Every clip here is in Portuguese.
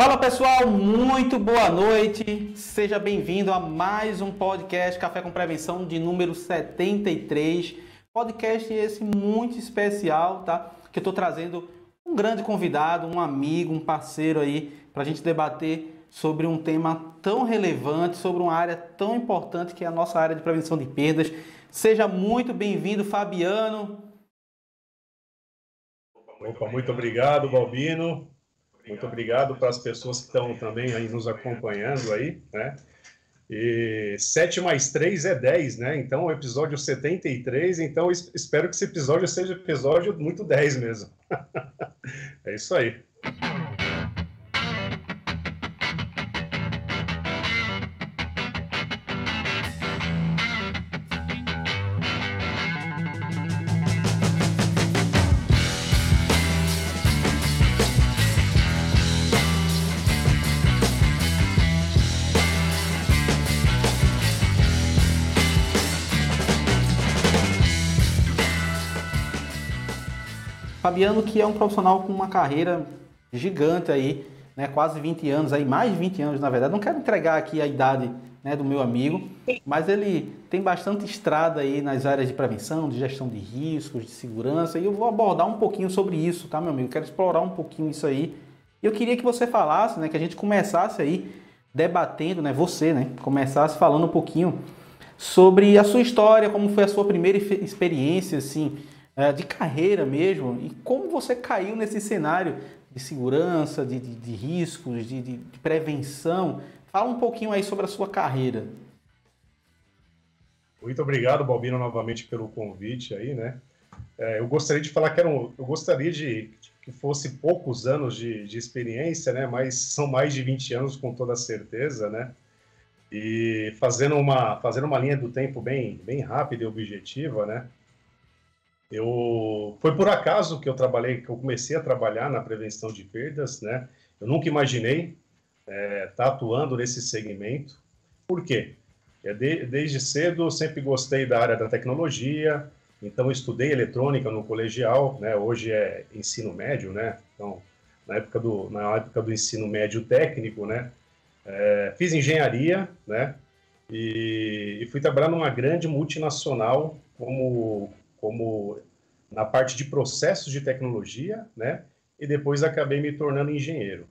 Fala pessoal, muito boa noite. Seja bem-vindo a mais um podcast Café com Prevenção de número 73. Podcast esse muito especial, tá? Que eu tô trazendo um grande convidado, um amigo, um parceiro aí para a gente debater sobre um tema tão relevante, sobre uma área tão importante que é a nossa área de prevenção de perdas. Seja muito bem-vindo, Fabiano. Opa, muito obrigado, Balbino. Muito obrigado para as pessoas que estão também aí nos acompanhando aí, né? E 7 mais 3 é 10, né? Então, o episódio 73, então espero que esse episódio seja episódio muito 10 mesmo. é isso aí. Fabiano, que é um profissional com uma carreira gigante aí, né, quase 20 anos, aí, mais de 20 anos na verdade. Não quero entregar aqui a idade né, do meu amigo, mas ele tem bastante estrada aí nas áreas de prevenção, de gestão de riscos, de segurança, e eu vou abordar um pouquinho sobre isso, tá, meu amigo? Quero explorar um pouquinho isso aí. Eu queria que você falasse, né, que a gente começasse aí debatendo, né, você, né, começasse falando um pouquinho sobre a sua história, como foi a sua primeira experiência, assim, de carreira mesmo, e como você caiu nesse cenário de segurança, de, de, de riscos, de, de, prevenção. Fala um pouquinho aí sobre a sua carreira. Muito obrigado, Balbino, novamente pelo convite aí, né? É, eu gostaria de falar que era um, eu gostaria de que fosse poucos anos de, de experiência, né? Mas são mais de 20 anos com toda certeza, né? E fazendo uma, fazendo uma linha do tempo bem, bem rápida e objetiva, né? Eu foi por acaso que eu trabalhei, que eu comecei a trabalhar na prevenção de perdas, né? Eu nunca imaginei estar é, tá atuando nesse segmento. Por quê? É de, desde cedo sempre gostei da área da tecnologia, então estudei eletrônica no colegial, né? Hoje é ensino médio, né? Então na época do na época do ensino médio técnico, né? É, fiz engenharia, né? E, e fui trabalhar numa grande multinacional como como na parte de processos de tecnologia, né? E depois acabei me tornando engenheiro.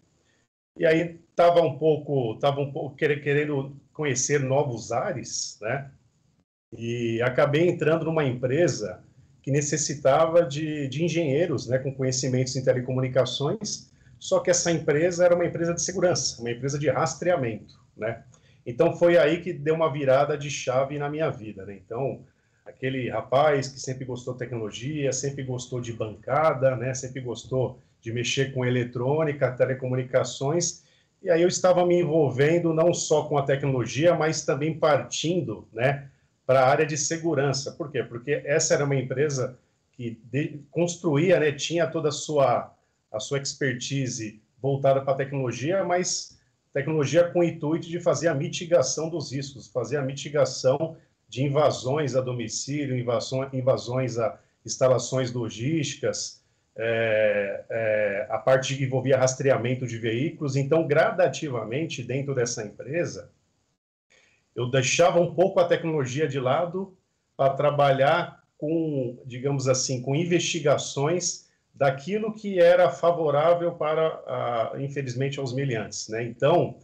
E aí estava um pouco, tava um pouco querendo conhecer novos ares, né? E acabei entrando numa empresa que necessitava de, de engenheiros, né, com conhecimentos em telecomunicações. Só que essa empresa era uma empresa de segurança, uma empresa de rastreamento, né? Então foi aí que deu uma virada de chave na minha vida, né? Então aquele rapaz que sempre gostou de tecnologia, sempre gostou de bancada, né? Sempre gostou de mexer com eletrônica, telecomunicações. E aí eu estava me envolvendo não só com a tecnologia, mas também partindo, né, para a área de segurança. Por quê? Porque essa era uma empresa que de, construía, né, tinha toda a sua a sua expertise voltada para a tecnologia, mas tecnologia com o intuito de fazer a mitigação dos riscos, fazer a mitigação de invasões a domicílio, invasões, invasões a instalações logísticas, é, é, a parte que envolvia rastreamento de veículos. Então, gradativamente, dentro dessa empresa, eu deixava um pouco a tecnologia de lado para trabalhar com, digamos assim, com investigações daquilo que era favorável para, infelizmente, aos meliantes. Né? Então,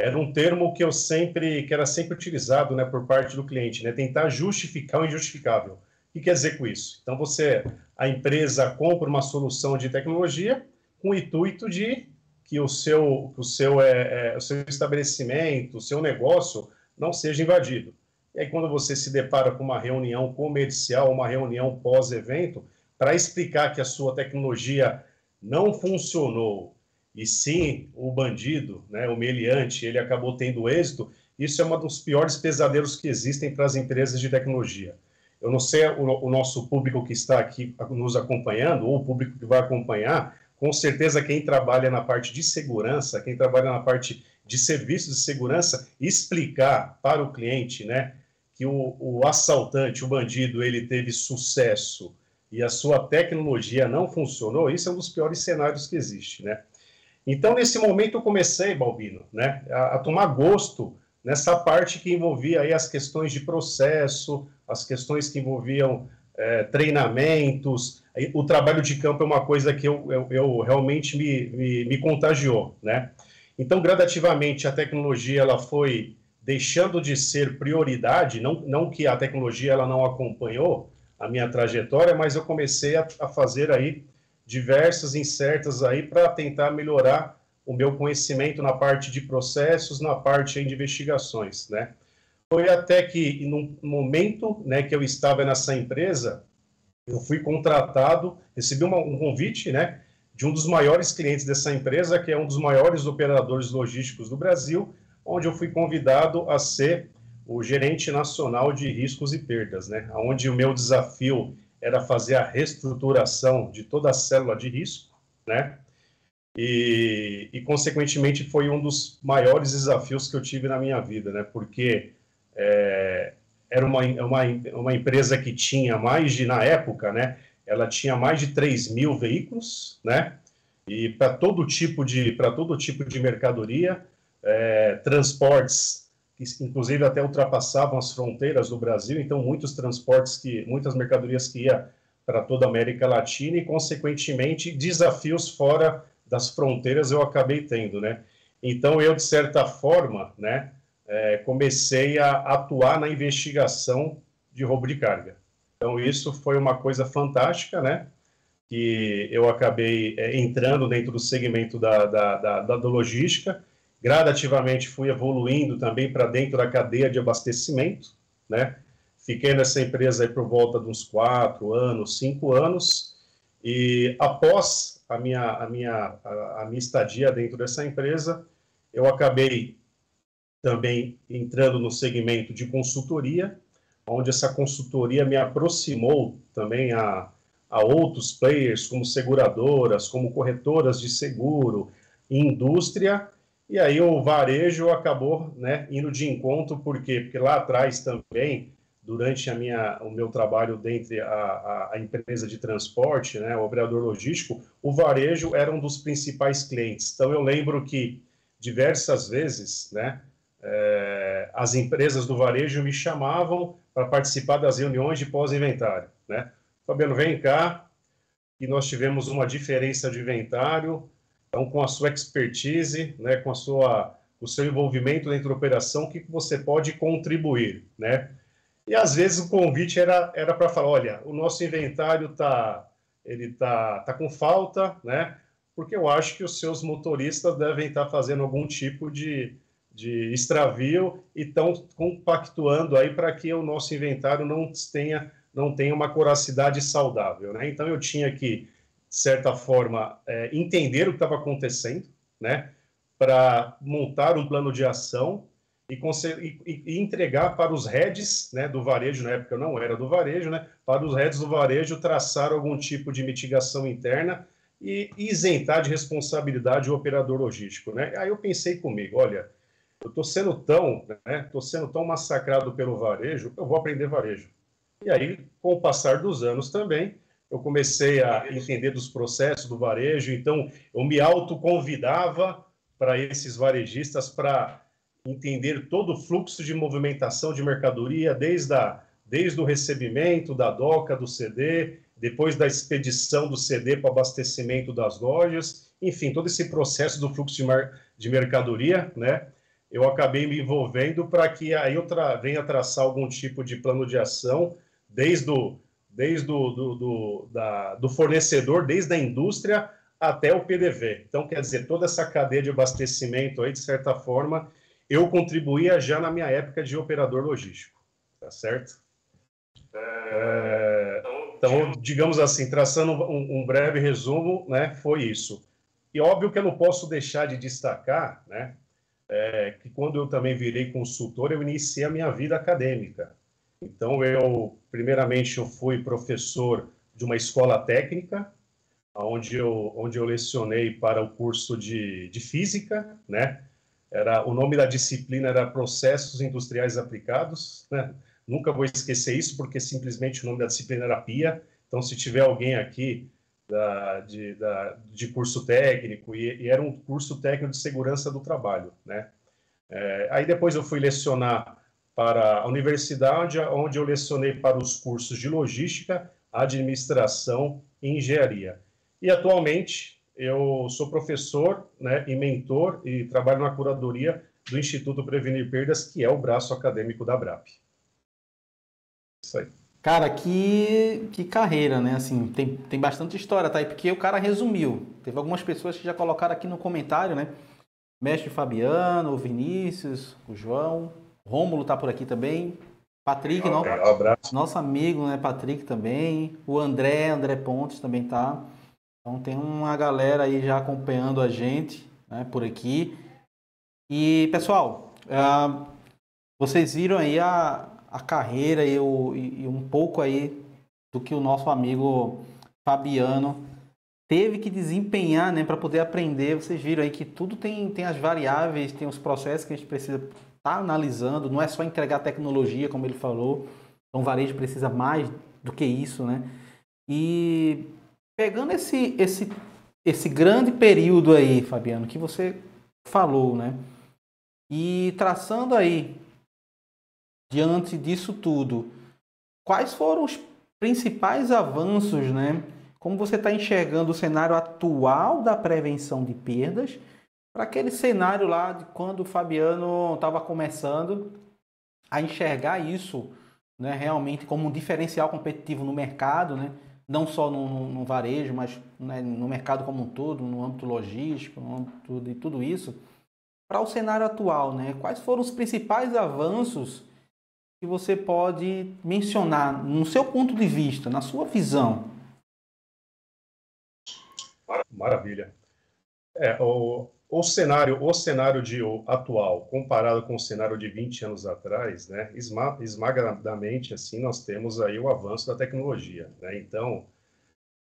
era um termo que eu sempre, que era sempre utilizado, né, por parte do cliente, né, tentar justificar o injustificável. O que quer dizer com isso? Então você, a empresa compra uma solução de tecnologia com o intuito de que o seu, o seu, é, é, o seu estabelecimento, o seu negócio não seja invadido. E aí quando você se depara com uma reunião comercial, uma reunião pós-evento, para explicar que a sua tecnologia não funcionou, e sim o bandido, né, o meliante, ele acabou tendo êxito, isso é um dos piores pesadelos que existem para as empresas de tecnologia. Eu não sei o, o, nosso público que está aqui nos acompanhando, ou o público que vai acompanhar, com certeza quem trabalha na parte de segurança, quem trabalha na parte de serviços de segurança, explicar para o cliente, né, que o, o assaltante, o bandido, ele teve sucesso e a sua tecnologia não funcionou, isso é um dos piores cenários que existe, né? Então, nesse momento, eu comecei, Balbino, né, a, a tomar gosto nessa parte que envolvia aí as questões de processo, as questões que envolviam é, treinamentos, o trabalho de campo é uma coisa que eu, eu, eu realmente me, me, me, contagiou, né? Então, gradativamente, a tecnologia ela foi deixando de ser prioridade, não, não que a tecnologia ela não acompanhou a minha trajetória, mas eu comecei a, a fazer aí diversas insertas aí para tentar melhorar o meu conhecimento na parte de processos, na parte de investigações, né? Foi até que, no momento né, que eu estava nessa empresa, eu fui contratado, recebi uma, um convite, né, de um dos maiores clientes dessa empresa, que é um dos maiores operadores logísticos do Brasil, onde eu fui convidado a ser o gerente nacional de riscos e perdas, né, onde o meu desafio era fazer a reestruturação de toda a célula de risco, né, e, e, consequentemente foi um dos maiores desafios que eu tive na minha vida, né? Porque é, era uma, uma, uma empresa que tinha mais de, na época, né? Ela tinha mais de 3 mil veículos, né? E para todo tipo de para todo tipo de mercadoria, é, transportes que inclusive até ultrapassavam as fronteiras do Brasil, então muitos transportes que muitas mercadorias que ia para toda a América Latina e consequentemente desafios fora das fronteiras eu acabei tendo, né? Então eu de certa forma, né, é, comecei a atuar na investigação de roubo de carga. Então isso foi uma coisa fantástica, né? Que eu acabei é, entrando dentro do segmento da, da, da, da logística, gradativamente fui evoluindo também para dentro da cadeia de abastecimento, né? Fiquei nessa empresa aí por volta de uns quatro anos, cinco anos, e após a minha, a minha, a, a minha estadia dentro dessa empresa, eu acabei também entrando no segmento de consultoria, onde essa consultoria me aproximou também a, a outros players, como seguradoras, como corretoras de seguro, indústria, e aí o varejo acabou né, indo de encontro, por quê? Porque lá atrás também durante a minha, o meu trabalho dentro a, a, empresa de transporte, né, o operador logístico, o varejo era um dos principais clientes. Então, eu lembro que diversas vezes, né, é, as empresas do varejo me chamavam para participar das reuniões de pós-inventário. Né? Fabiano, vem cá, e nós tivemos uma diferença de inventário, então, com a sua expertise, né, com a sua, o seu envolvimento dentro da operação, o que, você pode contribuir, né? E às vezes o convite era era para falar, olha, o nosso inventário tá ele tá tá com falta, né? Porque eu acho que os seus motoristas devem estar tá fazendo algum tipo de, de extravio e estão compactuando aí para que o nosso inventário não tenha não tenha uma coracidade saudável, né? Então eu tinha que certa forma é, entender o que estava acontecendo, né? Para montar um plano de ação e, e, e, entregar para os heads né, do varejo, na época não era do varejo, né, para os heads do varejo traçar algum tipo de mitigação interna e, isentar de responsabilidade o operador logístico. Né? Aí eu pensei comigo, olha, eu estou sendo tão, né, sendo tão massacrado pelo varejo, eu vou aprender varejo. E aí, com o passar dos anos também, eu comecei a entender dos processos do varejo, então eu me autoconvidava para esses varejistas para entender todo o fluxo de movimentação de mercadoria, desde, a, desde o recebimento da DOCA, do CD, depois da expedição do CD para abastecimento das lojas, enfim, todo esse processo do fluxo de, mar, de mercadoria, né? Eu acabei me envolvendo para que aí eu tra, venha traçar algum tipo de plano de ação, desde o, desde o, do, do, da, do fornecedor, desde a indústria até o PDV. Então, quer dizer, toda essa cadeia de abastecimento aí, de certa forma, eu contribuía já na minha época de operador logístico, tá certo? É, então, digamos assim, traçando um, um, breve resumo, né, foi isso. E óbvio que eu não posso deixar de destacar, né, é, que quando eu também virei consultor, eu iniciei a minha vida acadêmica. Então, eu, primeiramente, eu fui professor de uma escola técnica, onde eu, onde eu lecionei para o curso de, de física, né, era o nome da disciplina era Processos Industriais Aplicados, né? Nunca vou esquecer isso, porque simplesmente o nome da disciplina era PIA. Então, se tiver alguém aqui da, de, da, de curso técnico e, e, era um curso técnico de segurança do trabalho, né? É, aí depois eu fui lecionar para a universidade, onde eu lecionei para os cursos de logística, administração e engenharia. E atualmente eu sou professor né, e mentor e trabalho na curadoria do Instituto Prevenir Perdas, que é o braço acadêmico da BRAP. Isso aí. Cara, que, que carreira, né? Assim, tem, tem bastante história, tá? aí porque o cara resumiu. Teve algumas pessoas que já colocaram aqui no comentário, né? Mestre Fabiano, o Vinícius, o João, Rômulo tá por aqui também. Patrick, um abraço. nosso amigo, né? Patrick também. O André, André Pontes também tá. Então tem uma galera aí já acompanhando a gente, né? Por aqui. E, pessoal, uh, vocês viram aí a, a carreira e, o, e, um pouco aí do que o nosso amigo Fabiano teve que desempenhar né, para poder aprender. Vocês viram aí que tudo tem, tem as variáveis, tem os processos que a gente precisa estar tá analisando, não é só entregar tecnologia, como ele falou. Então, o varejo precisa mais do que isso, né? E pegando esse, esse, esse grande período aí, Fabiano, que você falou, né? E traçando aí diante disso tudo, quais foram os principais avanços, né? Como você está enxergando o cenário atual da prevenção de perdas para aquele cenário lá de quando o Fabiano estava começando a enxergar isso né, realmente como um diferencial competitivo no mercado, né? não só no, no varejo, mas né, no mercado como um todo, no âmbito logístico, no âmbito de tudo isso, para o cenário atual, né? quais foram os principais avanços que você pode mencionar no seu ponto de vista, na sua visão? Maravilha. É, o, o cenário, o cenário de atual comparado com o cenário de 20 anos atrás, né, esmagadamente assim nós temos aí o avanço da tecnologia, né? Então,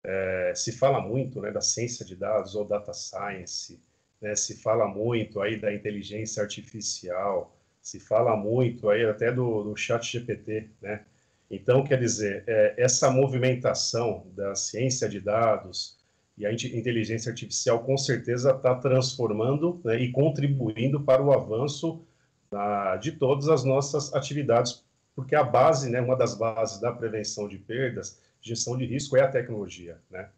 é, se fala muito, né, da ciência de dados ou data science, né, se fala muito aí da inteligência artificial, se fala muito aí até do, do chat GPT, né? Então, quer dizer, é, essa movimentação da ciência de dados e a inteligência artificial com certeza está transformando né, e contribuindo para o avanço de todas as nossas atividades, porque a base, né, uma das bases da prevenção de perdas, gestão de risco, é a tecnologia, né?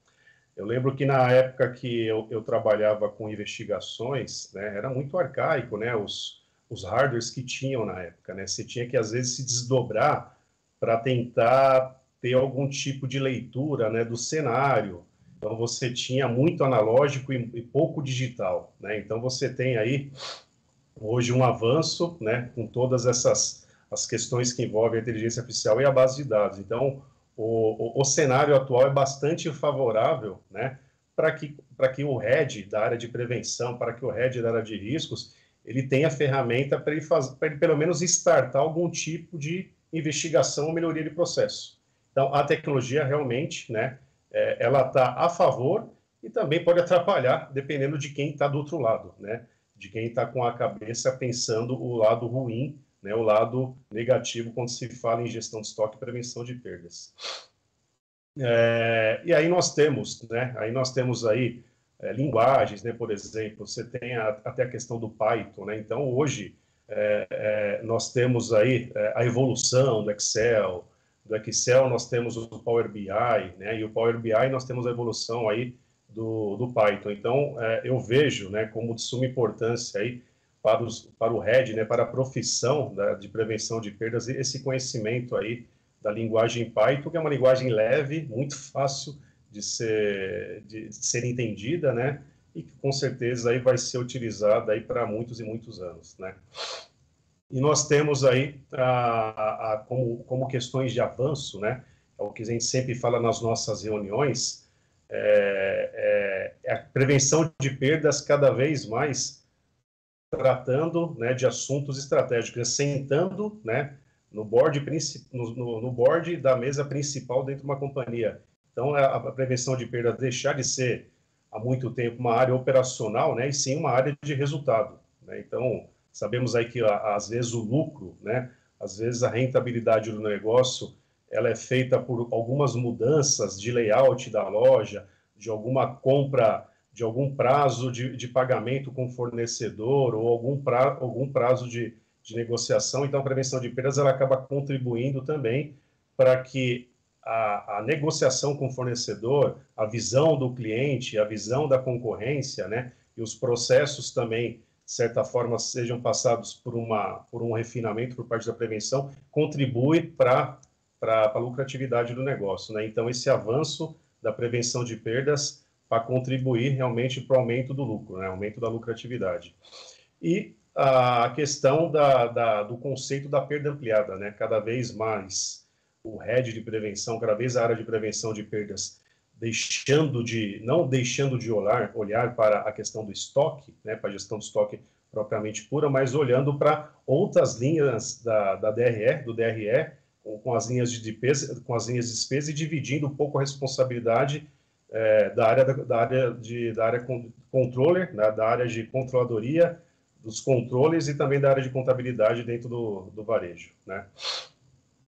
Eu lembro que na época que eu, eu trabalhava com investigações, né, era muito arcaico, né, os, os hardwares que tinham na época, né? Você tinha que às vezes se desdobrar para tentar ter algum tipo de leitura, né, do cenário. Então você tinha muito analógico e, e pouco digital, né? Então você tem aí hoje um avanço, né, com todas essas as questões que envolvem a inteligência artificial e a base de dados. Então o, o, o cenário atual é bastante favorável, né, para que para que o RED da área de prevenção, para que o RED da área de riscos ele tem a ferramenta para ele, fazer, ele pelo menos startar algum tipo de investigação ou melhoria de processo. Então, a tecnologia realmente, né, é, ela está a favor e também pode atrapalhar, dependendo de quem está do outro lado, né, de quem está com a cabeça pensando o lado ruim, né, o lado negativo quando se fala em gestão de estoque e prevenção de perdas. É, e aí nós temos, né, aí nós temos aí é, linguagens, né, por exemplo, você tem a, até a questão do Python, né? Então hoje é, é, nós temos aí é, a evolução do Excel, do Excel nós temos o Power BI, né? E o Power BI nós temos a evolução aí do, do Python. Então é, eu vejo, né, como de suma importância aí para, os, para o RED, né, para a profissão da, de prevenção de perdas, esse conhecimento aí da linguagem Python, que é uma linguagem leve, muito fácil de ser, de ser entendida, né? E que com certeza aí vai ser utilizada aí para muitos e muitos anos, né? E nós temos aí a, a, a, como, como questões de avanço, né? É o que a gente sempre fala nas nossas reuniões, é, é, é a prevenção de perdas cada vez mais tratando né, de assuntos estratégicos, sentando né, no, board, no, no, board da mesa principal dentro de uma companhia então, é a prevenção de perda deixar de ser há muito tempo uma área operacional, né, e sim uma área de resultado. Né? Então, sabemos aí que às vezes o lucro, né, às vezes a rentabilidade do negócio, ela é feita por algumas mudanças de layout da loja, de alguma compra, de algum prazo de, de pagamento com fornecedor ou algum, pra, algum prazo de, de negociação. Então, a prevenção de perdas ela acaba contribuindo também para que a, a, negociação com o fornecedor, a visão do cliente, a visão da concorrência, né, e os processos também, de certa forma, sejam passados por, uma, por um refinamento por parte da prevenção, contribui para a lucratividade do negócio. Né? Então, esse avanço da prevenção de perdas para contribuir realmente para o aumento do lucro, né? aumento da lucratividade. E a questão da, da, do conceito da perda ampliada, né? cada vez mais o RED de prevenção, cada vez a área de prevenção de perdas deixando de, não deixando de olhar, olhar para a questão do estoque, né, para a gestão do estoque propriamente pura, mas olhando para outras linhas da, da DRE, do DRE, com, com, as linhas de despesa, com as linhas de despesa e dividindo um pouco a responsabilidade é, da área da, da, área de da área controller, né, da área de controladoria, dos controles e também da área de contabilidade dentro do, do varejo, né?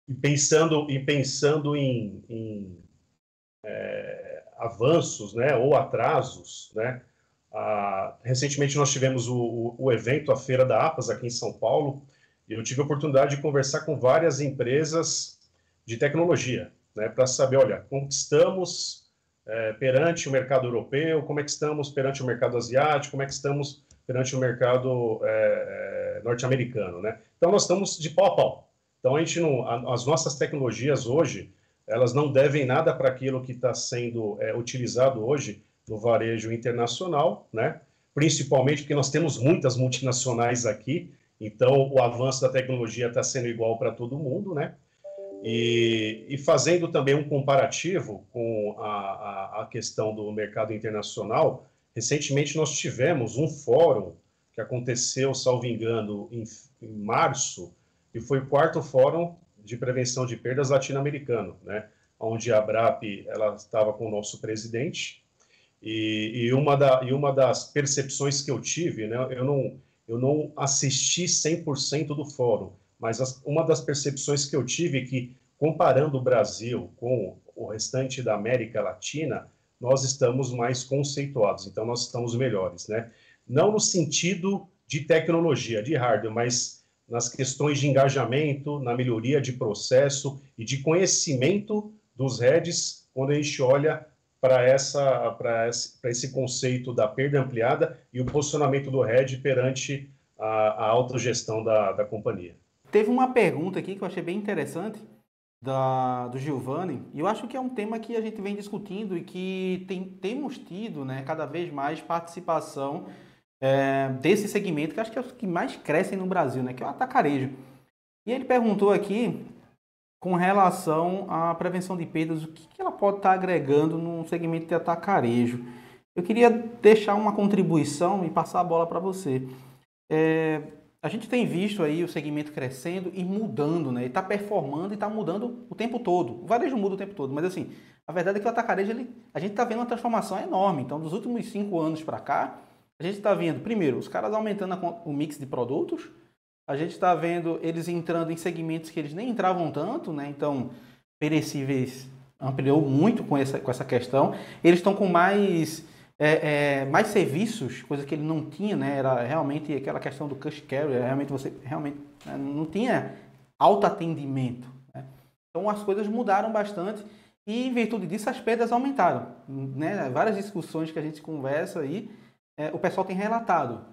E pensando e pensando em, em é, avanços, né, ou atrasos, né? Ah, recentemente nós tivemos o, o, o, evento, a Feira da APAS, aqui em São Paulo, e eu tive a oportunidade de conversar com várias empresas de tecnologia, né, para saber, olha, como estamos é, perante o mercado europeu, como é que estamos perante o mercado asiático, como é que estamos perante o mercado é, norte-americano, né? Então, nós estamos de pau a pau. Então, a gente não, a, as nossas tecnologias hoje, elas não devem nada para aquilo que está sendo é, utilizado hoje no varejo internacional, né? principalmente porque nós temos muitas multinacionais aqui, então o avanço da tecnologia está sendo igual para todo mundo, né? E, e, fazendo também um comparativo com a, a, a, questão do mercado internacional, recentemente nós tivemos um fórum que aconteceu, salvo engano, em, em março, e foi o quarto fórum de Prevenção de Perdas latino-americano, né? onde a ABRAP ela estava com o nosso presidente, e, e, uma da, e uma das percepções que eu tive, né, eu, não, eu não assisti 100% do fórum, mas as, uma das percepções que eu tive é que, comparando o Brasil com o restante da América Latina, nós estamos mais conceituados, então nós estamos melhores, né? Não no sentido de tecnologia, de hardware, mas nas questões de engajamento, na melhoria de processo e de conhecimento dos heads quando a gente olha para essa para esse, conceito da perda ampliada e o posicionamento do head perante a, a autogestão da, da companhia. Teve uma pergunta aqui que eu achei bem interessante da, do Giovanni, e eu acho que é um tema que a gente vem discutindo e que tem, temos tido né, cada vez mais participação é, desse segmento, que acho que é o que mais crescem no Brasil, né, que é o atacarejo. E ele perguntou aqui, com relação à prevenção de perdas, o que, que ela pode estar agregando no segmento de atacarejo. Eu queria deixar uma contribuição e passar a bola para você. É, a gente tem visto aí o segmento crescendo e mudando, né? está performando e está mudando o tempo todo. O varejo muda o tempo todo, mas assim, a verdade é que o atacarejo, ele, a gente está vendo uma transformação enorme. Então, dos últimos cinco anos para cá, a gente está vendo, primeiro, os caras aumentando a, o mix de produtos, a gente está vendo eles entrando em segmentos que eles nem entravam tanto, né? Então, perecíveis ampliou muito com essa, com essa questão. Eles estão com mais, é, é, mais serviços, coisa que ele não tinha, né? Era realmente aquela questão do cash carry, realmente você realmente né? não tinha autoatendimento. Né? Então as coisas mudaram bastante e em virtude disso as perdas aumentaram. Né? Várias discussões que a gente conversa aí é, o pessoal tem relatado.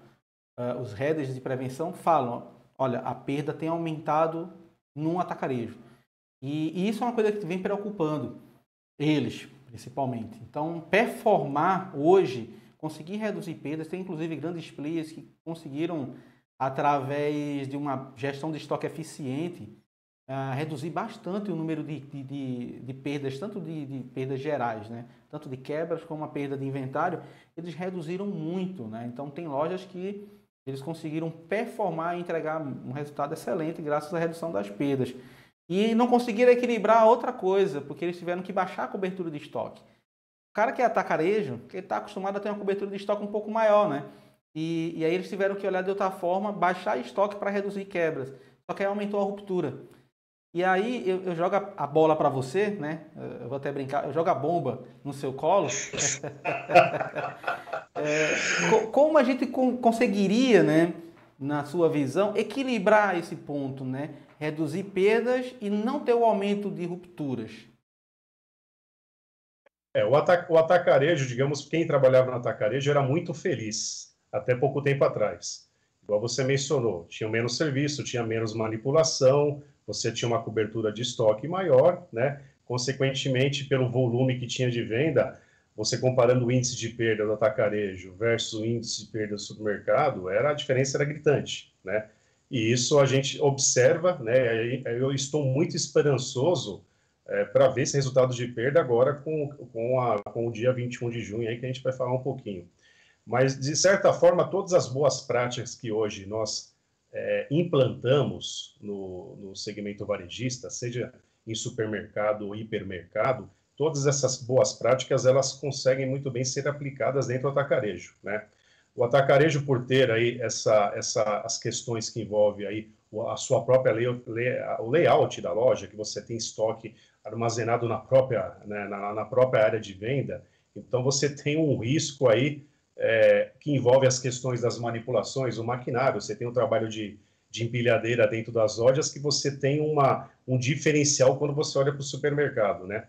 Uh, os headers de prevenção falam, olha, a perda tem aumentado num atacarejo. E, e, isso é uma coisa que vem preocupando eles, principalmente. Então, performar hoje, conseguir reduzir perdas, tem inclusive grandes players que conseguiram, através de uma gestão de estoque eficiente, reduzir bastante o número de, de, de, de perdas, tanto de, perdas gerais, né? tanto de quebras como a perda de inventário, eles reduziram muito. Né? Então, tem lojas que eles conseguiram performar e entregar um resultado excelente graças à redução das perdas. E não conseguiram equilibrar outra coisa, porque eles tiveram que baixar a cobertura de estoque. O cara que é atacarejo, que está acostumado a ter uma cobertura de estoque um pouco maior, né? E, e aí eles tiveram que olhar de outra forma, baixar estoque para reduzir quebras. Só que aí aumentou a ruptura. E aí eu, eu jogo a bola para você, né? Eu vou até brincar, eu jogo a bomba no seu colo. é, como a gente conseguiria, né, na sua visão, equilibrar esse ponto, né? Reduzir perdas e não ter o aumento de rupturas. É, o, o atacarejo, digamos, quem trabalhava no atacarejo era muito feliz, até pouco tempo atrás. Igual você mencionou, tinha menos serviço, tinha menos manipulação, você tinha uma cobertura de estoque maior, né? Consequentemente, pelo volume que tinha de venda, você comparando o índice de perda do atacarejo versus o índice de perda do supermercado, era a diferença era gritante, né? E isso a gente observa, né? Eu estou muito esperançoso é, para ver esse resultado de perda agora com, com, a, com o dia 21 de junho aí que a gente vai falar um pouquinho. Mas, de certa forma, todas as boas práticas que hoje nós é, implantamos no, no segmento varejista, seja em supermercado ou hipermercado, todas essas boas práticas elas conseguem muito bem ser aplicadas dentro do atacarejo, né? O atacarejo por ter aí essa, essa as questões que envolve aí a sua própria lay, o layout da loja, que você tem estoque armazenado na própria né, na, na, própria área de venda, então você tem um risco aí é, que envolve as questões das manipulações, o maquinário, você tem um trabalho de, de empilhadeira dentro das lojas que você tem uma, um diferencial quando você olha para o supermercado, né?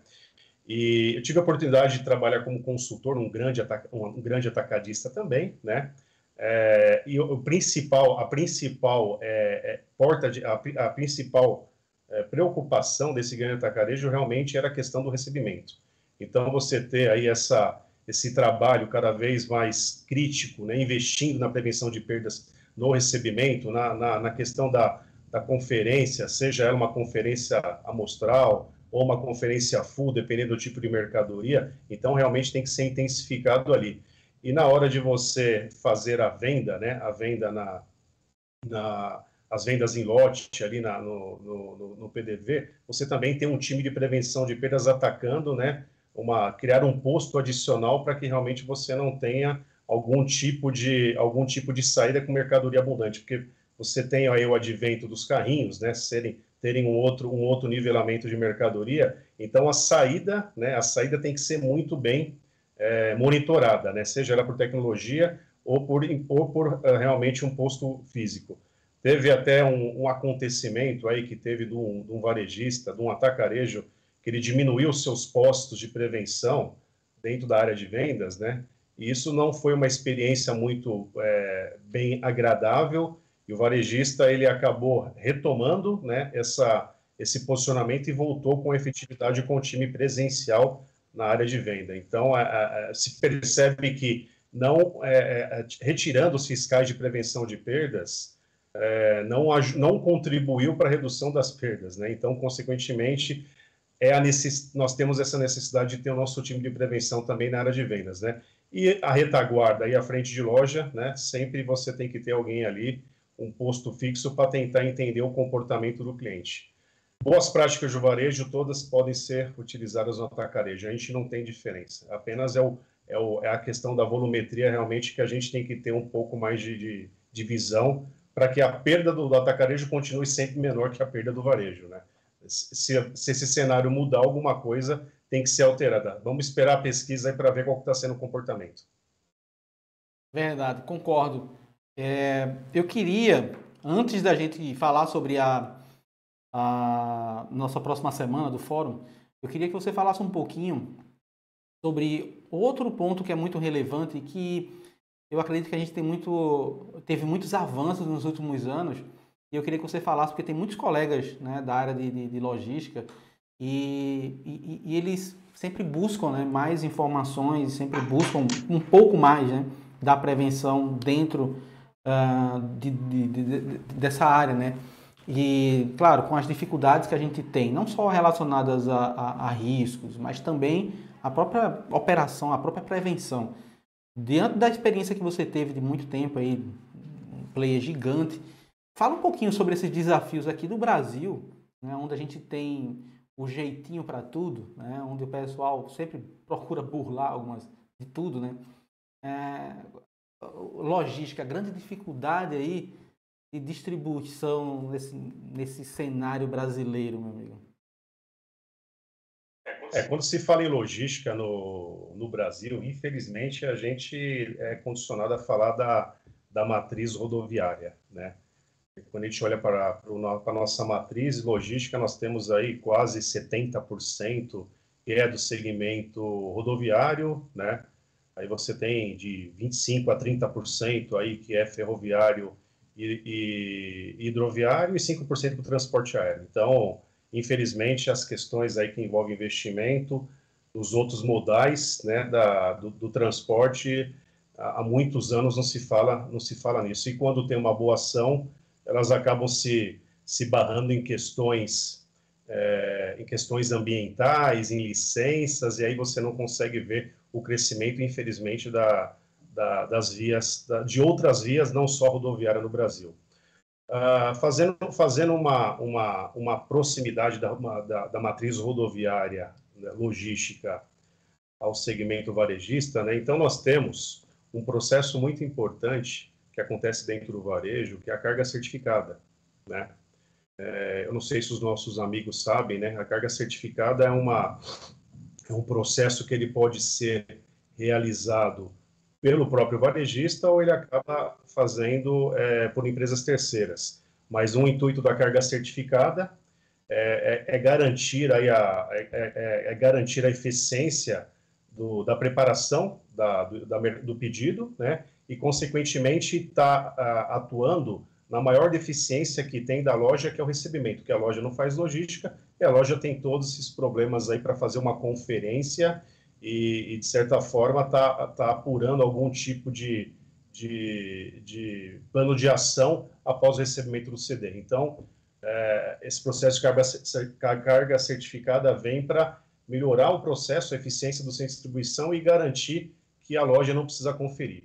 E eu tive a oportunidade de trabalhar como consultor num grande, um grande atacadista também, né? É, e o, o, principal, a principal é, é, porta de, a, a principal é, preocupação desse grande atacarejo realmente era a questão do recebimento. Então você ter aí essa esse trabalho cada vez mais crítico, né, investindo na prevenção de perdas no recebimento, na, na, na questão da, da conferência, seja ela uma conferência amostral ou uma conferência full, dependendo do tipo de mercadoria, então realmente tem que ser intensificado ali. E na hora de você fazer a venda, né, a venda na, na as vendas em lote ali na, no, no, no PDV, você também tem um time de prevenção de perdas atacando, né, uma criar um posto adicional para que realmente você não tenha algum tipo de algum tipo de saída com mercadoria abundante, porque você tem aí o advento dos carrinhos, né, serem terem um outro um outro nivelamento de mercadoria, então a saída, né, a saída tem que ser muito bem é, monitorada, né, seja ela por tecnologia ou por ou por uh, realmente um posto físico. Teve até um, um acontecimento aí que teve de um, de um varejista, de um atacarejo que ele diminuiu seus postos de prevenção dentro da área de vendas, né? E isso não foi uma experiência muito é, bem agradável e o varejista ele acabou retomando, né, essa esse posicionamento e voltou com efetividade com o time presencial na área de venda. Então, a, a, se percebe que não é, é, retirando os fiscais de prevenção de perdas, é, não, não contribuiu para a redução das perdas. Né? Então, consequentemente, é a necess... nós temos essa necessidade de ter o nosso time de prevenção também na área de vendas, né? E a retaguarda e a frente de loja, né? Sempre você tem que ter alguém ali, um posto fixo para tentar entender o comportamento do cliente. Boas práticas de varejo todas podem ser utilizadas no atacarejo. A gente não tem diferença. Apenas é, o, é, o, é a questão da volumetria realmente que a gente tem que ter um pouco mais de, de, de visão para que a perda do, do atacarejo continue sempre menor que a perda do varejo, né? Se, se esse cenário mudar alguma coisa, tem que ser alterada. Vamos esperar a pesquisa para ver qual está sendo o comportamento. Verdade, concordo. É, eu queria, antes da gente falar sobre a, a nossa próxima semana do fórum, eu queria que você falasse um pouquinho sobre outro ponto que é muito relevante e que eu acredito que a gente tem muito, teve muitos avanços nos últimos anos, e eu queria que você falasse, porque tem muitos colegas né, da área de, de, de logística e, e, e, eles sempre buscam né, mais informações, sempre buscam um pouco mais né, da prevenção dentro uh, de, de, dessa área. Né? E, claro, com as dificuldades que a gente tem, não só relacionadas a, a, a riscos, mas também a própria operação, a própria prevenção. Diante da experiência que você teve de muito tempo aí, um player gigante, Fala um pouquinho sobre esses desafios aqui do Brasil, né, onde a gente tem o jeitinho para tudo, né, onde o pessoal sempre procura burlar algumas de tudo, né? É, logística, grande dificuldade aí de distribuição nesse, nesse cenário brasileiro, meu amigo? É, quando se fala em logística no, no Brasil, infelizmente a gente é condicionado a falar da, da matriz rodoviária, né? Quando a gente olha para, para a nossa matriz logística, nós temos aí quase 70% que é do segmento rodoviário, né? Aí você tem de 25 a 30% aí que é ferroviário e, e hidroviário e 5% do transporte aéreo. Então, infelizmente, as questões aí que envolvem investimento, os outros modais, né, da, do, do transporte, há muitos anos não se fala, não se fala nisso. E quando tem uma boa ação, elas acabam se se barrando em questões é, em questões ambientais, em licenças, e aí você não consegue ver o crescimento, infelizmente, da, da, das vias, da, de outras vias, não só rodoviária no Brasil. Uh, fazendo fazendo uma, uma, uma proximidade da, uma, da, da, matriz rodoviária né, logística ao segmento varejista, né? então nós temos um processo muito importante que acontece dentro do varejo, que é a carga certificada. Né? É, eu não sei se os nossos amigos sabem, né? A carga certificada é, uma, é um processo que ele pode ser realizado pelo próprio varejista ou ele acaba fazendo é, por empresas terceiras. Mas um intuito da carga certificada é, é, é garantir aí a, é, é, é, garantir a eficiência do, da preparação da, do, da, do, pedido, né? E consequentemente está atuando na maior deficiência que tem da loja, que é o recebimento, que a loja não faz logística, e a loja tem todos esses problemas aí para fazer uma conferência e, e, de certa forma, está tá apurando algum tipo de, de, de, plano de ação após o recebimento do CD. Então, é, esse processo de carga, carga certificada vem para melhorar o processo, a eficiência do centro de distribuição e garantir que a loja não precisa conferir.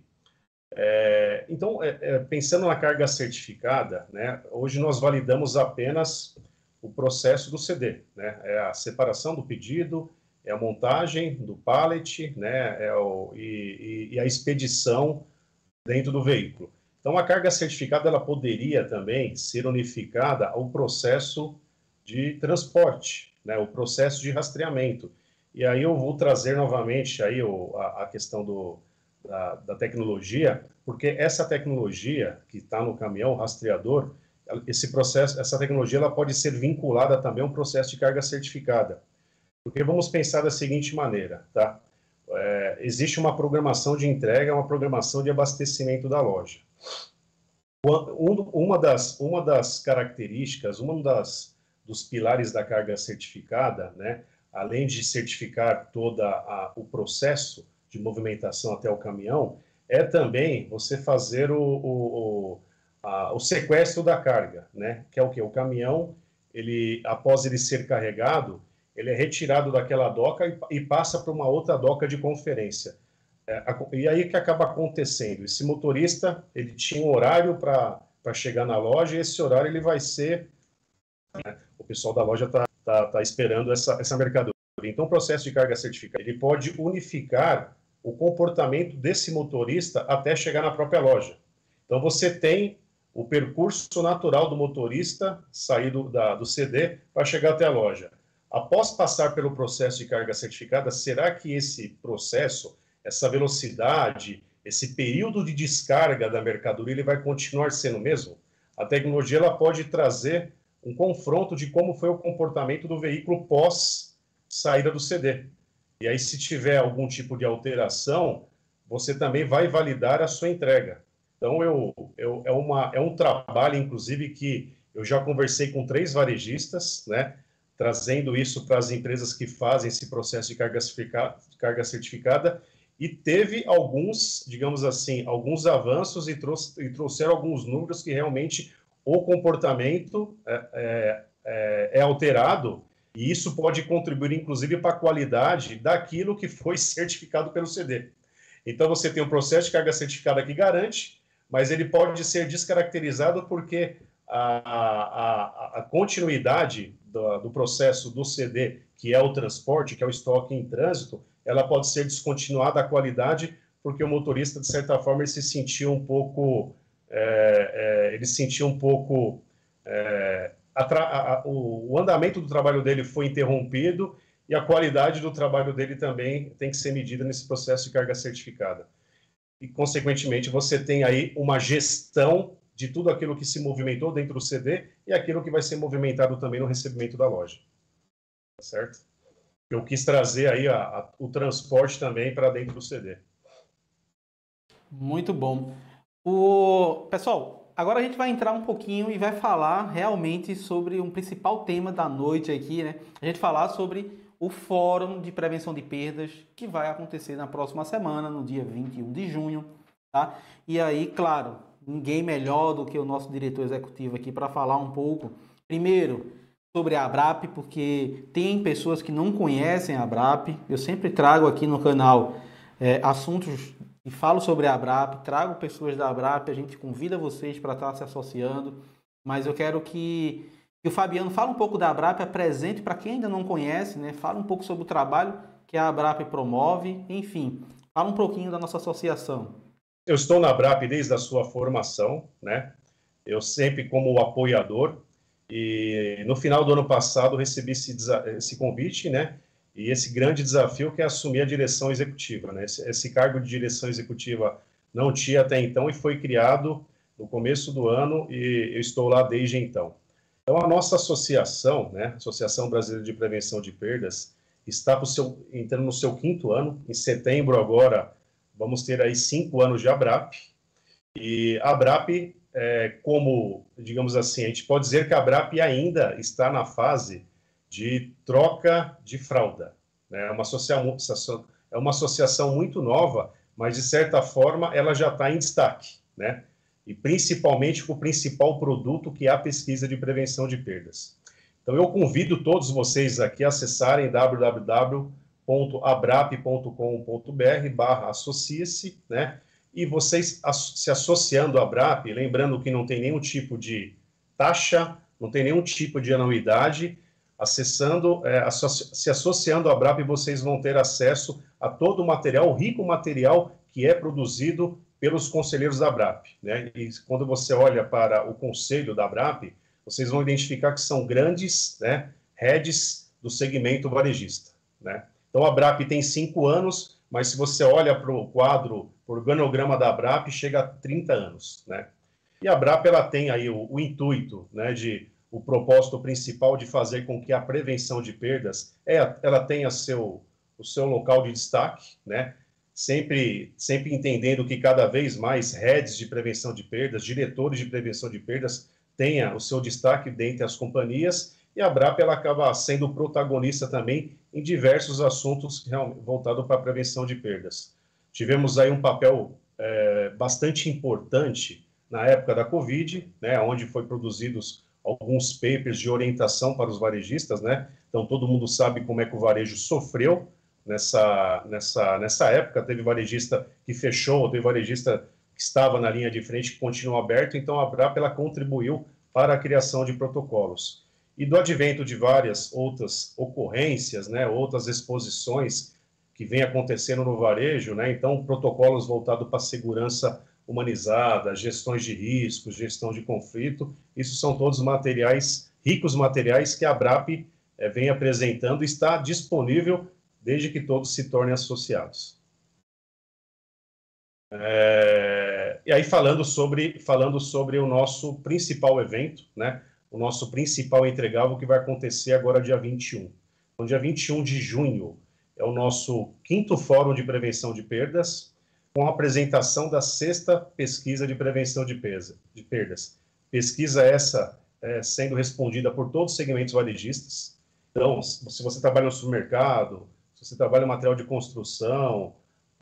É, então, é, é, pensando na carga certificada, né, hoje nós validamos apenas o processo do CD, né, é a separação do pedido, é a montagem do pallet, né, é o, e, e, a expedição dentro do veículo. Então, a carga certificada ela poderia também ser unificada ao processo de transporte, né, o processo de rastreamento. E aí eu vou trazer novamente aí o, a, a questão do, da, da tecnologia, porque essa tecnologia que está no caminhão, rastreador, esse processo, essa tecnologia, ela pode ser vinculada também a um processo de carga certificada. Porque vamos pensar da seguinte maneira, tá? É, existe uma programação de entrega, uma programação de abastecimento da loja. Uma das, uma das características, uma das dos pilares da carga certificada, né, além de certificar todo o processo, de movimentação até o caminhão, é também você fazer o, o, o, a, o sequestro da carga, né? Que é o que? O caminhão, ele, após ele ser carregado, ele é retirado daquela doca e, e passa para uma outra doca de conferência. É, a, e aí que acaba acontecendo? Esse motorista, ele tinha um horário para chegar na loja e esse horário ele vai ser... Né? O pessoal da loja está tá, tá esperando essa, essa mercadoria. Então, o processo de carga certificada, ele pode unificar o comportamento desse motorista até chegar na própria loja. Então você tem o percurso natural do motorista sair do, da, do CD para chegar até a loja. Após passar pelo processo de carga certificada, será que esse processo, essa velocidade, esse período de descarga da mercadoria, ele vai continuar sendo o mesmo? A tecnologia ela pode trazer um confronto de como foi o comportamento do veículo pós saída do CD. E aí, se tiver algum tipo de alteração, você também vai validar a sua entrega. Então, eu, eu, é, uma, é um trabalho, inclusive, que eu já conversei com três varejistas, né, trazendo isso para as empresas que fazem esse processo de carga, carga certificada, e teve alguns, digamos assim, alguns avanços e, trouxe, e trouxeram alguns números que realmente o comportamento é, é, é, é alterado e isso pode contribuir, inclusive, para a qualidade daquilo que foi certificado pelo CD. Então, você tem um processo de carga certificada que garante, mas ele pode ser descaracterizado porque a, a, a continuidade do, do, processo do CD, que é o transporte, que é o estoque em trânsito, ela pode ser descontinuada a qualidade porque o motorista, de certa forma, se sentiu um pouco é, é, ele se sentiu um pouco. É, a, a, o, o andamento do trabalho dele foi interrompido e a qualidade do trabalho dele também tem que ser medida nesse processo de carga certificada. E, consequentemente, você tem aí uma gestão de tudo aquilo que se movimentou dentro do CD e aquilo que vai ser movimentado também no recebimento da loja. Tá certo? Eu quis trazer aí a, a, o transporte também para dentro do CD. Muito bom. O pessoal, agora a gente vai entrar um pouquinho e vai falar realmente sobre um principal tema da noite aqui, né? A gente falar sobre o Fórum de Prevenção de Perdas que vai acontecer na próxima semana, no dia 21 de junho, tá? E aí, claro, ninguém melhor do que o nosso diretor executivo aqui para falar um pouco, primeiro, sobre a Abrap, porque tem pessoas que não conhecem a Abrap. Eu sempre trago aqui no canal é, assuntos e falo sobre a Abrap, trago pessoas da Abrap, a gente convida vocês para estar se associando, mas eu quero que, que o Fabiano fale um pouco da Abrap, apresente para quem ainda não conhece, né? fala um pouco sobre o trabalho que a Abrap promove, enfim, fala um pouquinho da nossa associação. Eu estou na Abrap desde a sua formação, né? Eu sempre como apoiador, e no final do ano passado recebi esse, esse convite, né? E esse grande desafio que é assumir a direção executiva, né? Esse, esse, cargo de direção executiva não tinha até então e foi criado no começo do ano e eu estou lá desde então. Então a nossa associação, né? Associação Brasileira de Prevenção de Perdas, está seu, entrando no seu quinto ano. Em setembro agora vamos ter aí cinco anos de Abrap. E a Abrap é, como, digamos assim, a gente pode dizer que a Abrap ainda está na fase de troca de fralda. Né? É, uma associação, é uma associação muito nova, mas de certa forma ela já está em destaque, né? E principalmente com o principal produto que é a pesquisa de prevenção de perdas. Então eu convido todos vocês aqui a acessarem www.abrap.com.br/associe-se, né? e vocês se associando à BRAP, lembrando que não tem nenhum tipo de taxa, não tem nenhum tipo de anuidade, acessando, é, se associando à BRAP, vocês vão ter acesso a todo o material, o rico material que é produzido pelos conselheiros da BRAP. Né? E quando você olha para o conselho da BRAP, vocês vão identificar que são grandes né, heads do segmento varejista. Né? Então, a BRAP tem cinco anos, mas se você olha para o quadro, o organograma da Abrap, chega a 30 anos, né? E a Abrap, ela tem aí o, o, intuito, né, de o propósito principal de fazer com que a prevenção de perdas, é, ela tenha seu, o seu local de destaque, né? Sempre, sempre entendendo que cada vez mais redes de prevenção de perdas, diretores de prevenção de perdas, tenha o seu destaque dentre as companhias e a BRAP ela acaba sendo protagonista também em diversos assuntos voltados para a prevenção de perdas. Tivemos aí um papel é, bastante importante na época da Covid, né, onde foi produzidos alguns papers de orientação para os varejistas, né? Então todo mundo sabe como é que o varejo sofreu nessa nessa nessa época. Teve varejista que fechou, teve varejista que estava na linha de frente que continuou aberto. Então a BRAP ela contribuiu para a criação de protocolos e do advento de várias outras ocorrências, né, outras exposições que vem acontecendo no varejo, né, então protocolos voltados para segurança humanizada, gestões de riscos, gestão de conflito, isso são todos materiais, ricos materiais que a BRAP é, vem apresentando e está disponível desde que todos se tornem associados. É, e aí falando sobre, falando sobre o nosso principal evento, né, o nosso principal entregável que vai acontecer agora dia 21. Então, dia 21 de junho é o nosso quinto fórum de prevenção de perdas, com a apresentação da sexta pesquisa de prevenção de, pesa, de perdas. Pesquisa essa é, sendo respondida por todos os segmentos varejistas. Então, se você trabalha no supermercado, se você trabalha no material de construção,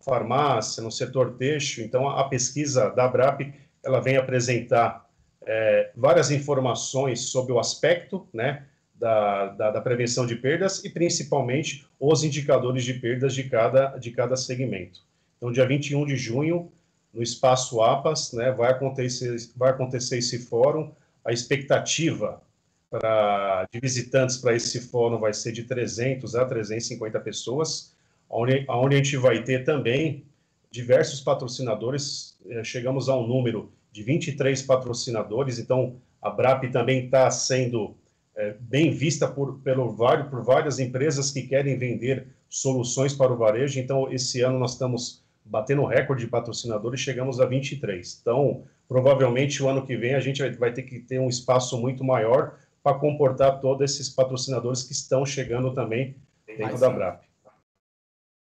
farmácia, no setor têxtil, então a pesquisa da ABRAP ela vem apresentar é, várias informações sobre o aspecto né, da, da, da, prevenção de perdas e principalmente os indicadores de perdas de cada, de cada segmento. Então, dia 21 de junho, no Espaço APAS, né, vai, acontecer, vai acontecer esse fórum. A expectativa pra, de visitantes para esse fórum vai ser de 300 a 350 pessoas, onde, onde a gente vai ter também diversos patrocinadores, é, chegamos a um número de 23 patrocinadores, então a BRAP também está sendo é, bem vista por, pelo, por várias empresas que querem vender soluções para o varejo. Então, esse ano nós estamos batendo recorde de patrocinadores, chegamos a 23. Então, provavelmente o ano que vem a gente vai ter que ter um espaço muito maior para comportar todos esses patrocinadores que estão chegando também dentro da BRAP.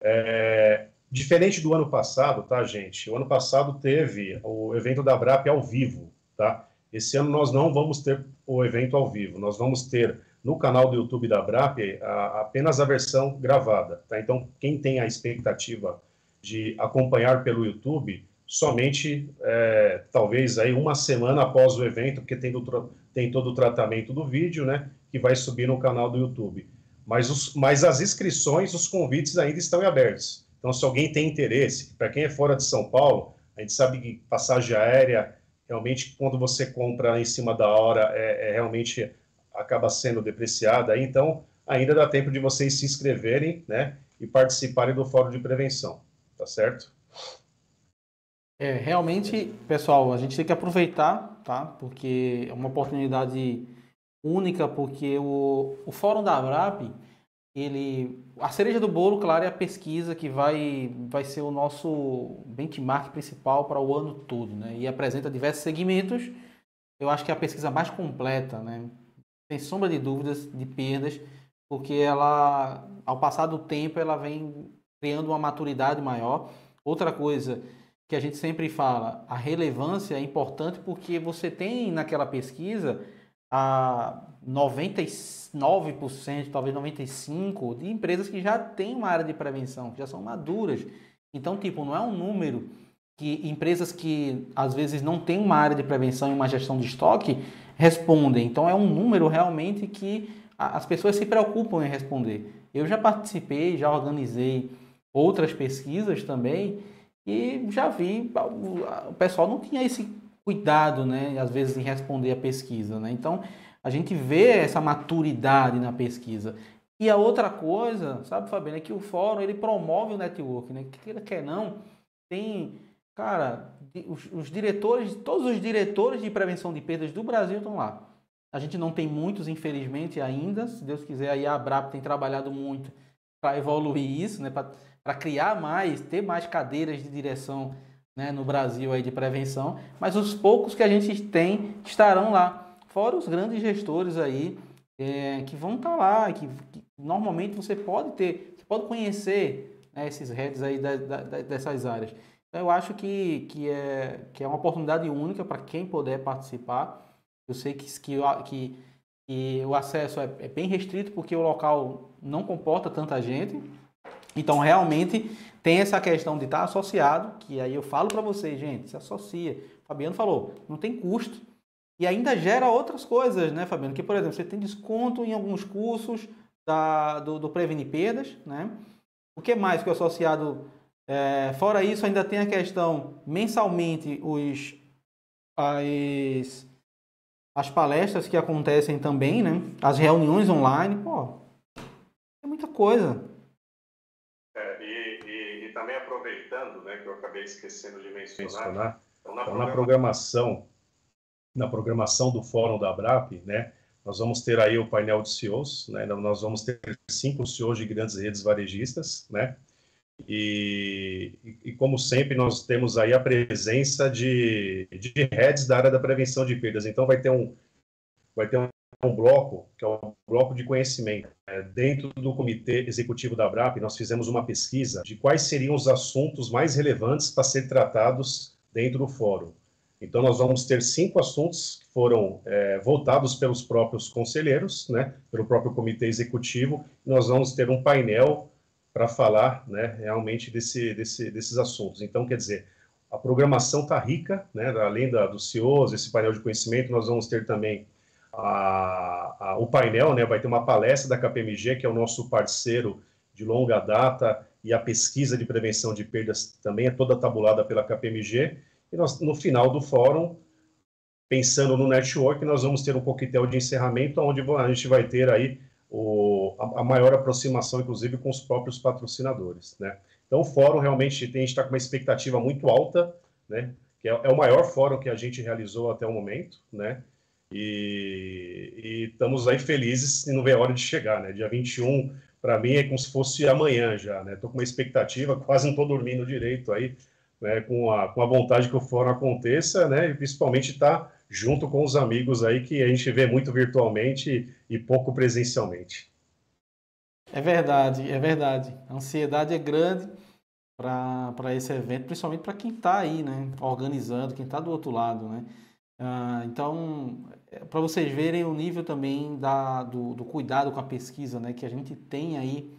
É, diferente do ano passado, tá, gente? O ano passado teve o evento da BRAP ao vivo, tá? Esse ano nós não vamos ter o evento ao vivo, nós vamos ter no canal do YouTube da BRAP a, apenas a versão gravada. Tá? Então, quem tem a expectativa de acompanhar pelo YouTube, somente é, talvez aí uma semana após o evento, porque tem, do, tem todo o tratamento do vídeo, né, que vai subir no canal do YouTube. Mas, os, mas as inscrições, os convites ainda estão abertos. Então, se alguém tem interesse, para quem é fora de São Paulo, a gente sabe que passagem aérea realmente quando você compra em cima da hora é, é realmente acaba sendo depreciada. Então ainda dá tempo de vocês se inscreverem, né, e participarem do fórum de prevenção, tá certo? É, realmente, pessoal, a gente tem que aproveitar, tá? Porque é uma oportunidade única, porque o, o Fórum da Abrap, ele a cereja do bolo, claro, é a pesquisa que vai, vai ser o nosso benchmark principal para o ano todo, né? E apresenta diversos segmentos. Eu acho que é a pesquisa mais completa, né? Sem sombra de dúvidas, de perdas, porque ela, ao passar do tempo, ela vem criando uma maturidade maior. outra coisa que a gente sempre fala, a relevância é importante porque você tem naquela pesquisa a 99%, talvez 95% de empresas que já têm uma área de prevenção, que já são maduras. Então, tipo, não é um número que empresas que às vezes não têm uma área de prevenção e uma gestão de estoque respondem. Então, é um número realmente que as pessoas se preocupam em responder. Eu já participei, já organizei outras pesquisas também e já vi o pessoal não tinha esse cuidado, né, às vezes, em responder a pesquisa. Né? Então, a gente vê essa maturidade na pesquisa. E a outra coisa, sabe, Fabiano, é que o fórum ele promove o network, né? Que queira quer não, tem, cara, os, os, diretores, todos os diretores de prevenção de perdas do Brasil estão lá. A gente não tem muitos, infelizmente, ainda. Se Deus quiser, aí a Abrap tem trabalhado muito para evoluir isso, né? Para criar mais, ter mais cadeiras de direção né, no Brasil aí de prevenção, mas os poucos que a gente tem estarão lá, fora os grandes gestores aí é, que vão estar tá lá, que, que, normalmente você pode ter, você pode conhecer né, esses heads aí da, da, dessas áreas. Então eu acho que, que, é, que é uma oportunidade única para quem puder participar. Eu sei que, que, que, que o acesso é, é bem restrito porque o local não comporta tanta gente. Então, realmente, tem essa questão de estar associado, que aí eu falo para vocês, gente, se associa. Fabiano falou, não tem custo. E ainda gera outras coisas, né, Fabiano? Que, por exemplo, você tem desconto em alguns cursos da, do, do Prevenir Perdas, né? O que mais que o associado... É, fora isso, ainda tem a questão, mensalmente, os, as, as palestras que acontecem também, né? As reuniões online, pô, é muita coisa. Acabei esquecendo de mencionar. mencionar. Então, na, então, na programação, na programação do Fórum da ABRAP, né, nós vamos ter aí o painel de CEOs, né, nós vamos ter cinco CEOs de grandes redes varejistas, né, e, e, como sempre, nós temos aí a presença de, de heads da área da prevenção de perdas. Então, vai ter um, vai ter um, um bloco, que é o bloco de conhecimento. É, dentro do comitê executivo da ABRAP, nós fizemos uma pesquisa de quais seriam os assuntos mais relevantes para ser tratados dentro do fórum. Então, nós vamos ter cinco assuntos que foram é, voltados pelos próprios conselheiros, né, pelo próprio comitê executivo. Nós vamos ter um painel para falar né, realmente desse, desse, desses assuntos. Então, quer dizer, a programação está rica, né, além da, dos CEOs, esse painel de conhecimento, nós vamos ter também a, a, o painel, né, vai ter uma palestra da KPMG, que é o nosso parceiro de longa data, e a pesquisa de prevenção de perdas também é toda tabulada pela KPMG. E nós, no final do fórum, pensando no network, nós vamos ter um coquetel de encerramento, onde a gente vai ter aí o, a, a, maior aproximação, inclusive, com os próprios patrocinadores. Né? Então, o fórum realmente tem, a gente está com uma expectativa muito alta, né? que é, é, o maior fórum que a gente realizou até o momento, né? E, estamos aí felizes e não vê a hora de chegar, né? Dia 21, para mim, é como se fosse amanhã já, né? Estou com uma expectativa, quase não estou dormindo direito aí, né? Com a, com a vontade que o fórum aconteça, né? E principalmente estar tá junto com os amigos aí que a gente vê muito virtualmente e pouco presencialmente. É verdade, é verdade. A ansiedade é grande para esse evento, principalmente para quem está aí, né, organizando, quem está do outro lado, né. Ah, então, é, para vocês verem o nível também da, do, do, cuidado com a pesquisa, né, que a gente tem aí,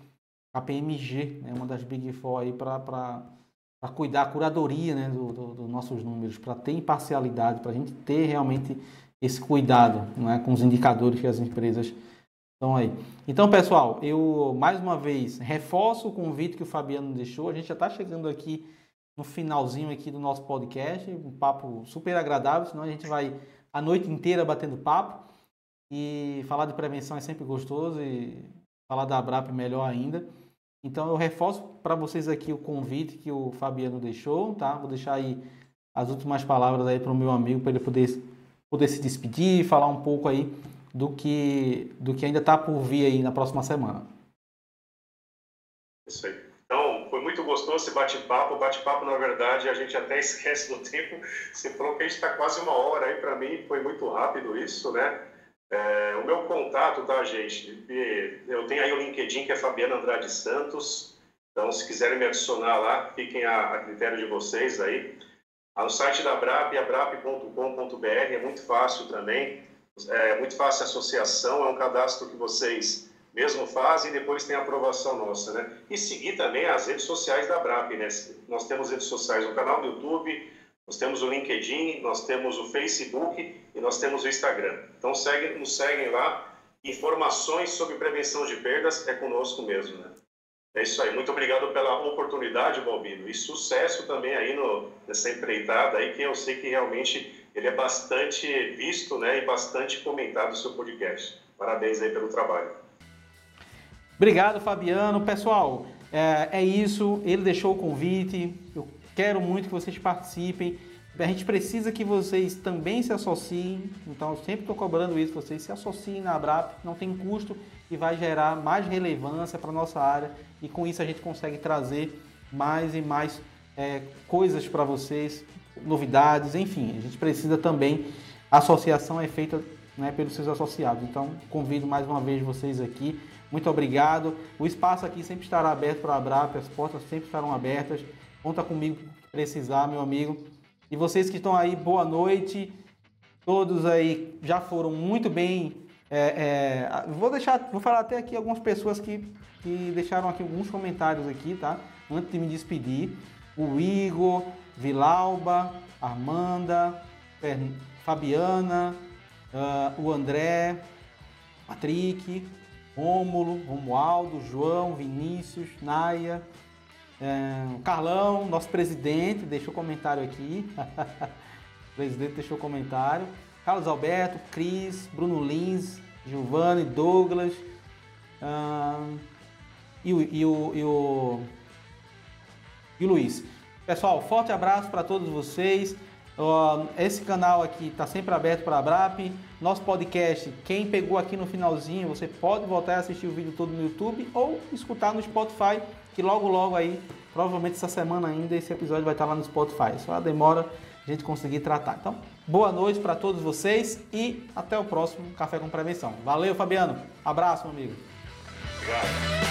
a PMG, né, uma das Big Four aí para cuidar, a curadoria, né, dos do, do nossos números, para ter imparcialidade, para a gente ter realmente esse cuidado, né, com os indicadores que as empresas então aí. Então, pessoal, eu mais uma vez reforço o convite que o Fabiano deixou. A gente já está chegando aqui no finalzinho aqui do nosso podcast, um papo super agradável, senão a gente vai a noite inteira batendo papo. E falar de prevenção é sempre gostoso e falar da ABRAP melhor ainda. Então eu reforço para vocês aqui o convite que o Fabiano deixou, tá? Vou deixar aí as últimas palavras aí para o meu amigo para ele poder, poder se despedir, falar um pouco aí do que, do que ainda está por vir aí na próxima semana. Isso aí. Gostoso esse bate-papo. Bate-papo, na verdade, a gente até esquece do tempo. Você falou que a gente está quase uma hora aí. Para mim, foi muito rápido isso, né? É, o meu contato, tá, gente? Eu tenho aí o LinkedIn, que é Fabiana Andrade Santos. Então, se quiserem me adicionar lá, fiquem a, a critério de vocês aí. No site da Brap, abrap.com.br, é muito fácil também. É muito fácil a associação, é um cadastro que vocês mesmo fazem e depois tem a aprovação nossa, né? E seguir também as redes sociais da BRAP, né? Nós temos redes sociais no canal do YouTube, nós temos o LinkedIn, nós temos o Facebook e nós temos o Instagram. Então segue, nos seguem lá. Informações sobre prevenção de perdas é conosco mesmo, né? É isso aí. Muito obrigado pela oportunidade, Balbino. E sucesso também aí no, nessa empreitada aí, que eu sei que realmente ele é bastante visto né, e bastante comentado o seu podcast. Parabéns aí pelo trabalho. Obrigado, Fabiano. Pessoal, é, é isso. Ele deixou o convite. Eu quero muito que vocês participem. A gente precisa que vocês também se associem. Então, eu sempre estou cobrando isso. Vocês se associem na Abrap. Não tem custo e vai gerar mais relevância para a nossa área. E com isso a gente consegue trazer mais e mais é, coisas para vocês novidades, enfim, a gente precisa também, a associação é feita né, pelos seus associados. Então, convido mais uma vez vocês aqui. Muito obrigado. O espaço aqui sempre estará aberto para a Abrap, as portas sempre estarão abertas. Conta comigo se precisar, meu amigo. E vocês que estão aí, boa noite. Todos aí já foram muito bem. É, é, vou deixar, vou falar até aqui algumas pessoas que, que deixaram aqui alguns comentários aqui, tá? Antes de me despedir. O Igor, Vilauba, Armanda, Fabiana, uh, o André, Patrick, Rômulo, Romualdo, João, Vinícius, Naia, uh, Carlão, nosso presidente, deixou comentário aqui. o presidente deixou comentário. Carlos Alberto, Cris, Bruno Lins, Giovanni, Douglas. Uh, e, o, e, o, e, o, e o Luiz. Pessoal, forte abraço para todos vocês. Esse canal aqui está sempre aberto para a Abrap. Nosso podcast, quem pegou aqui no finalzinho, você pode voltar a assistir o vídeo todo no YouTube ou escutar no Spotify, que logo logo aí, provavelmente essa semana ainda, esse episódio vai estar lá no Spotify. Só demora a gente conseguir tratar. Então, boa noite para todos vocês e até o próximo Café com Prevenção. Valeu, Fabiano. Abraço, meu amigo. Obrigado.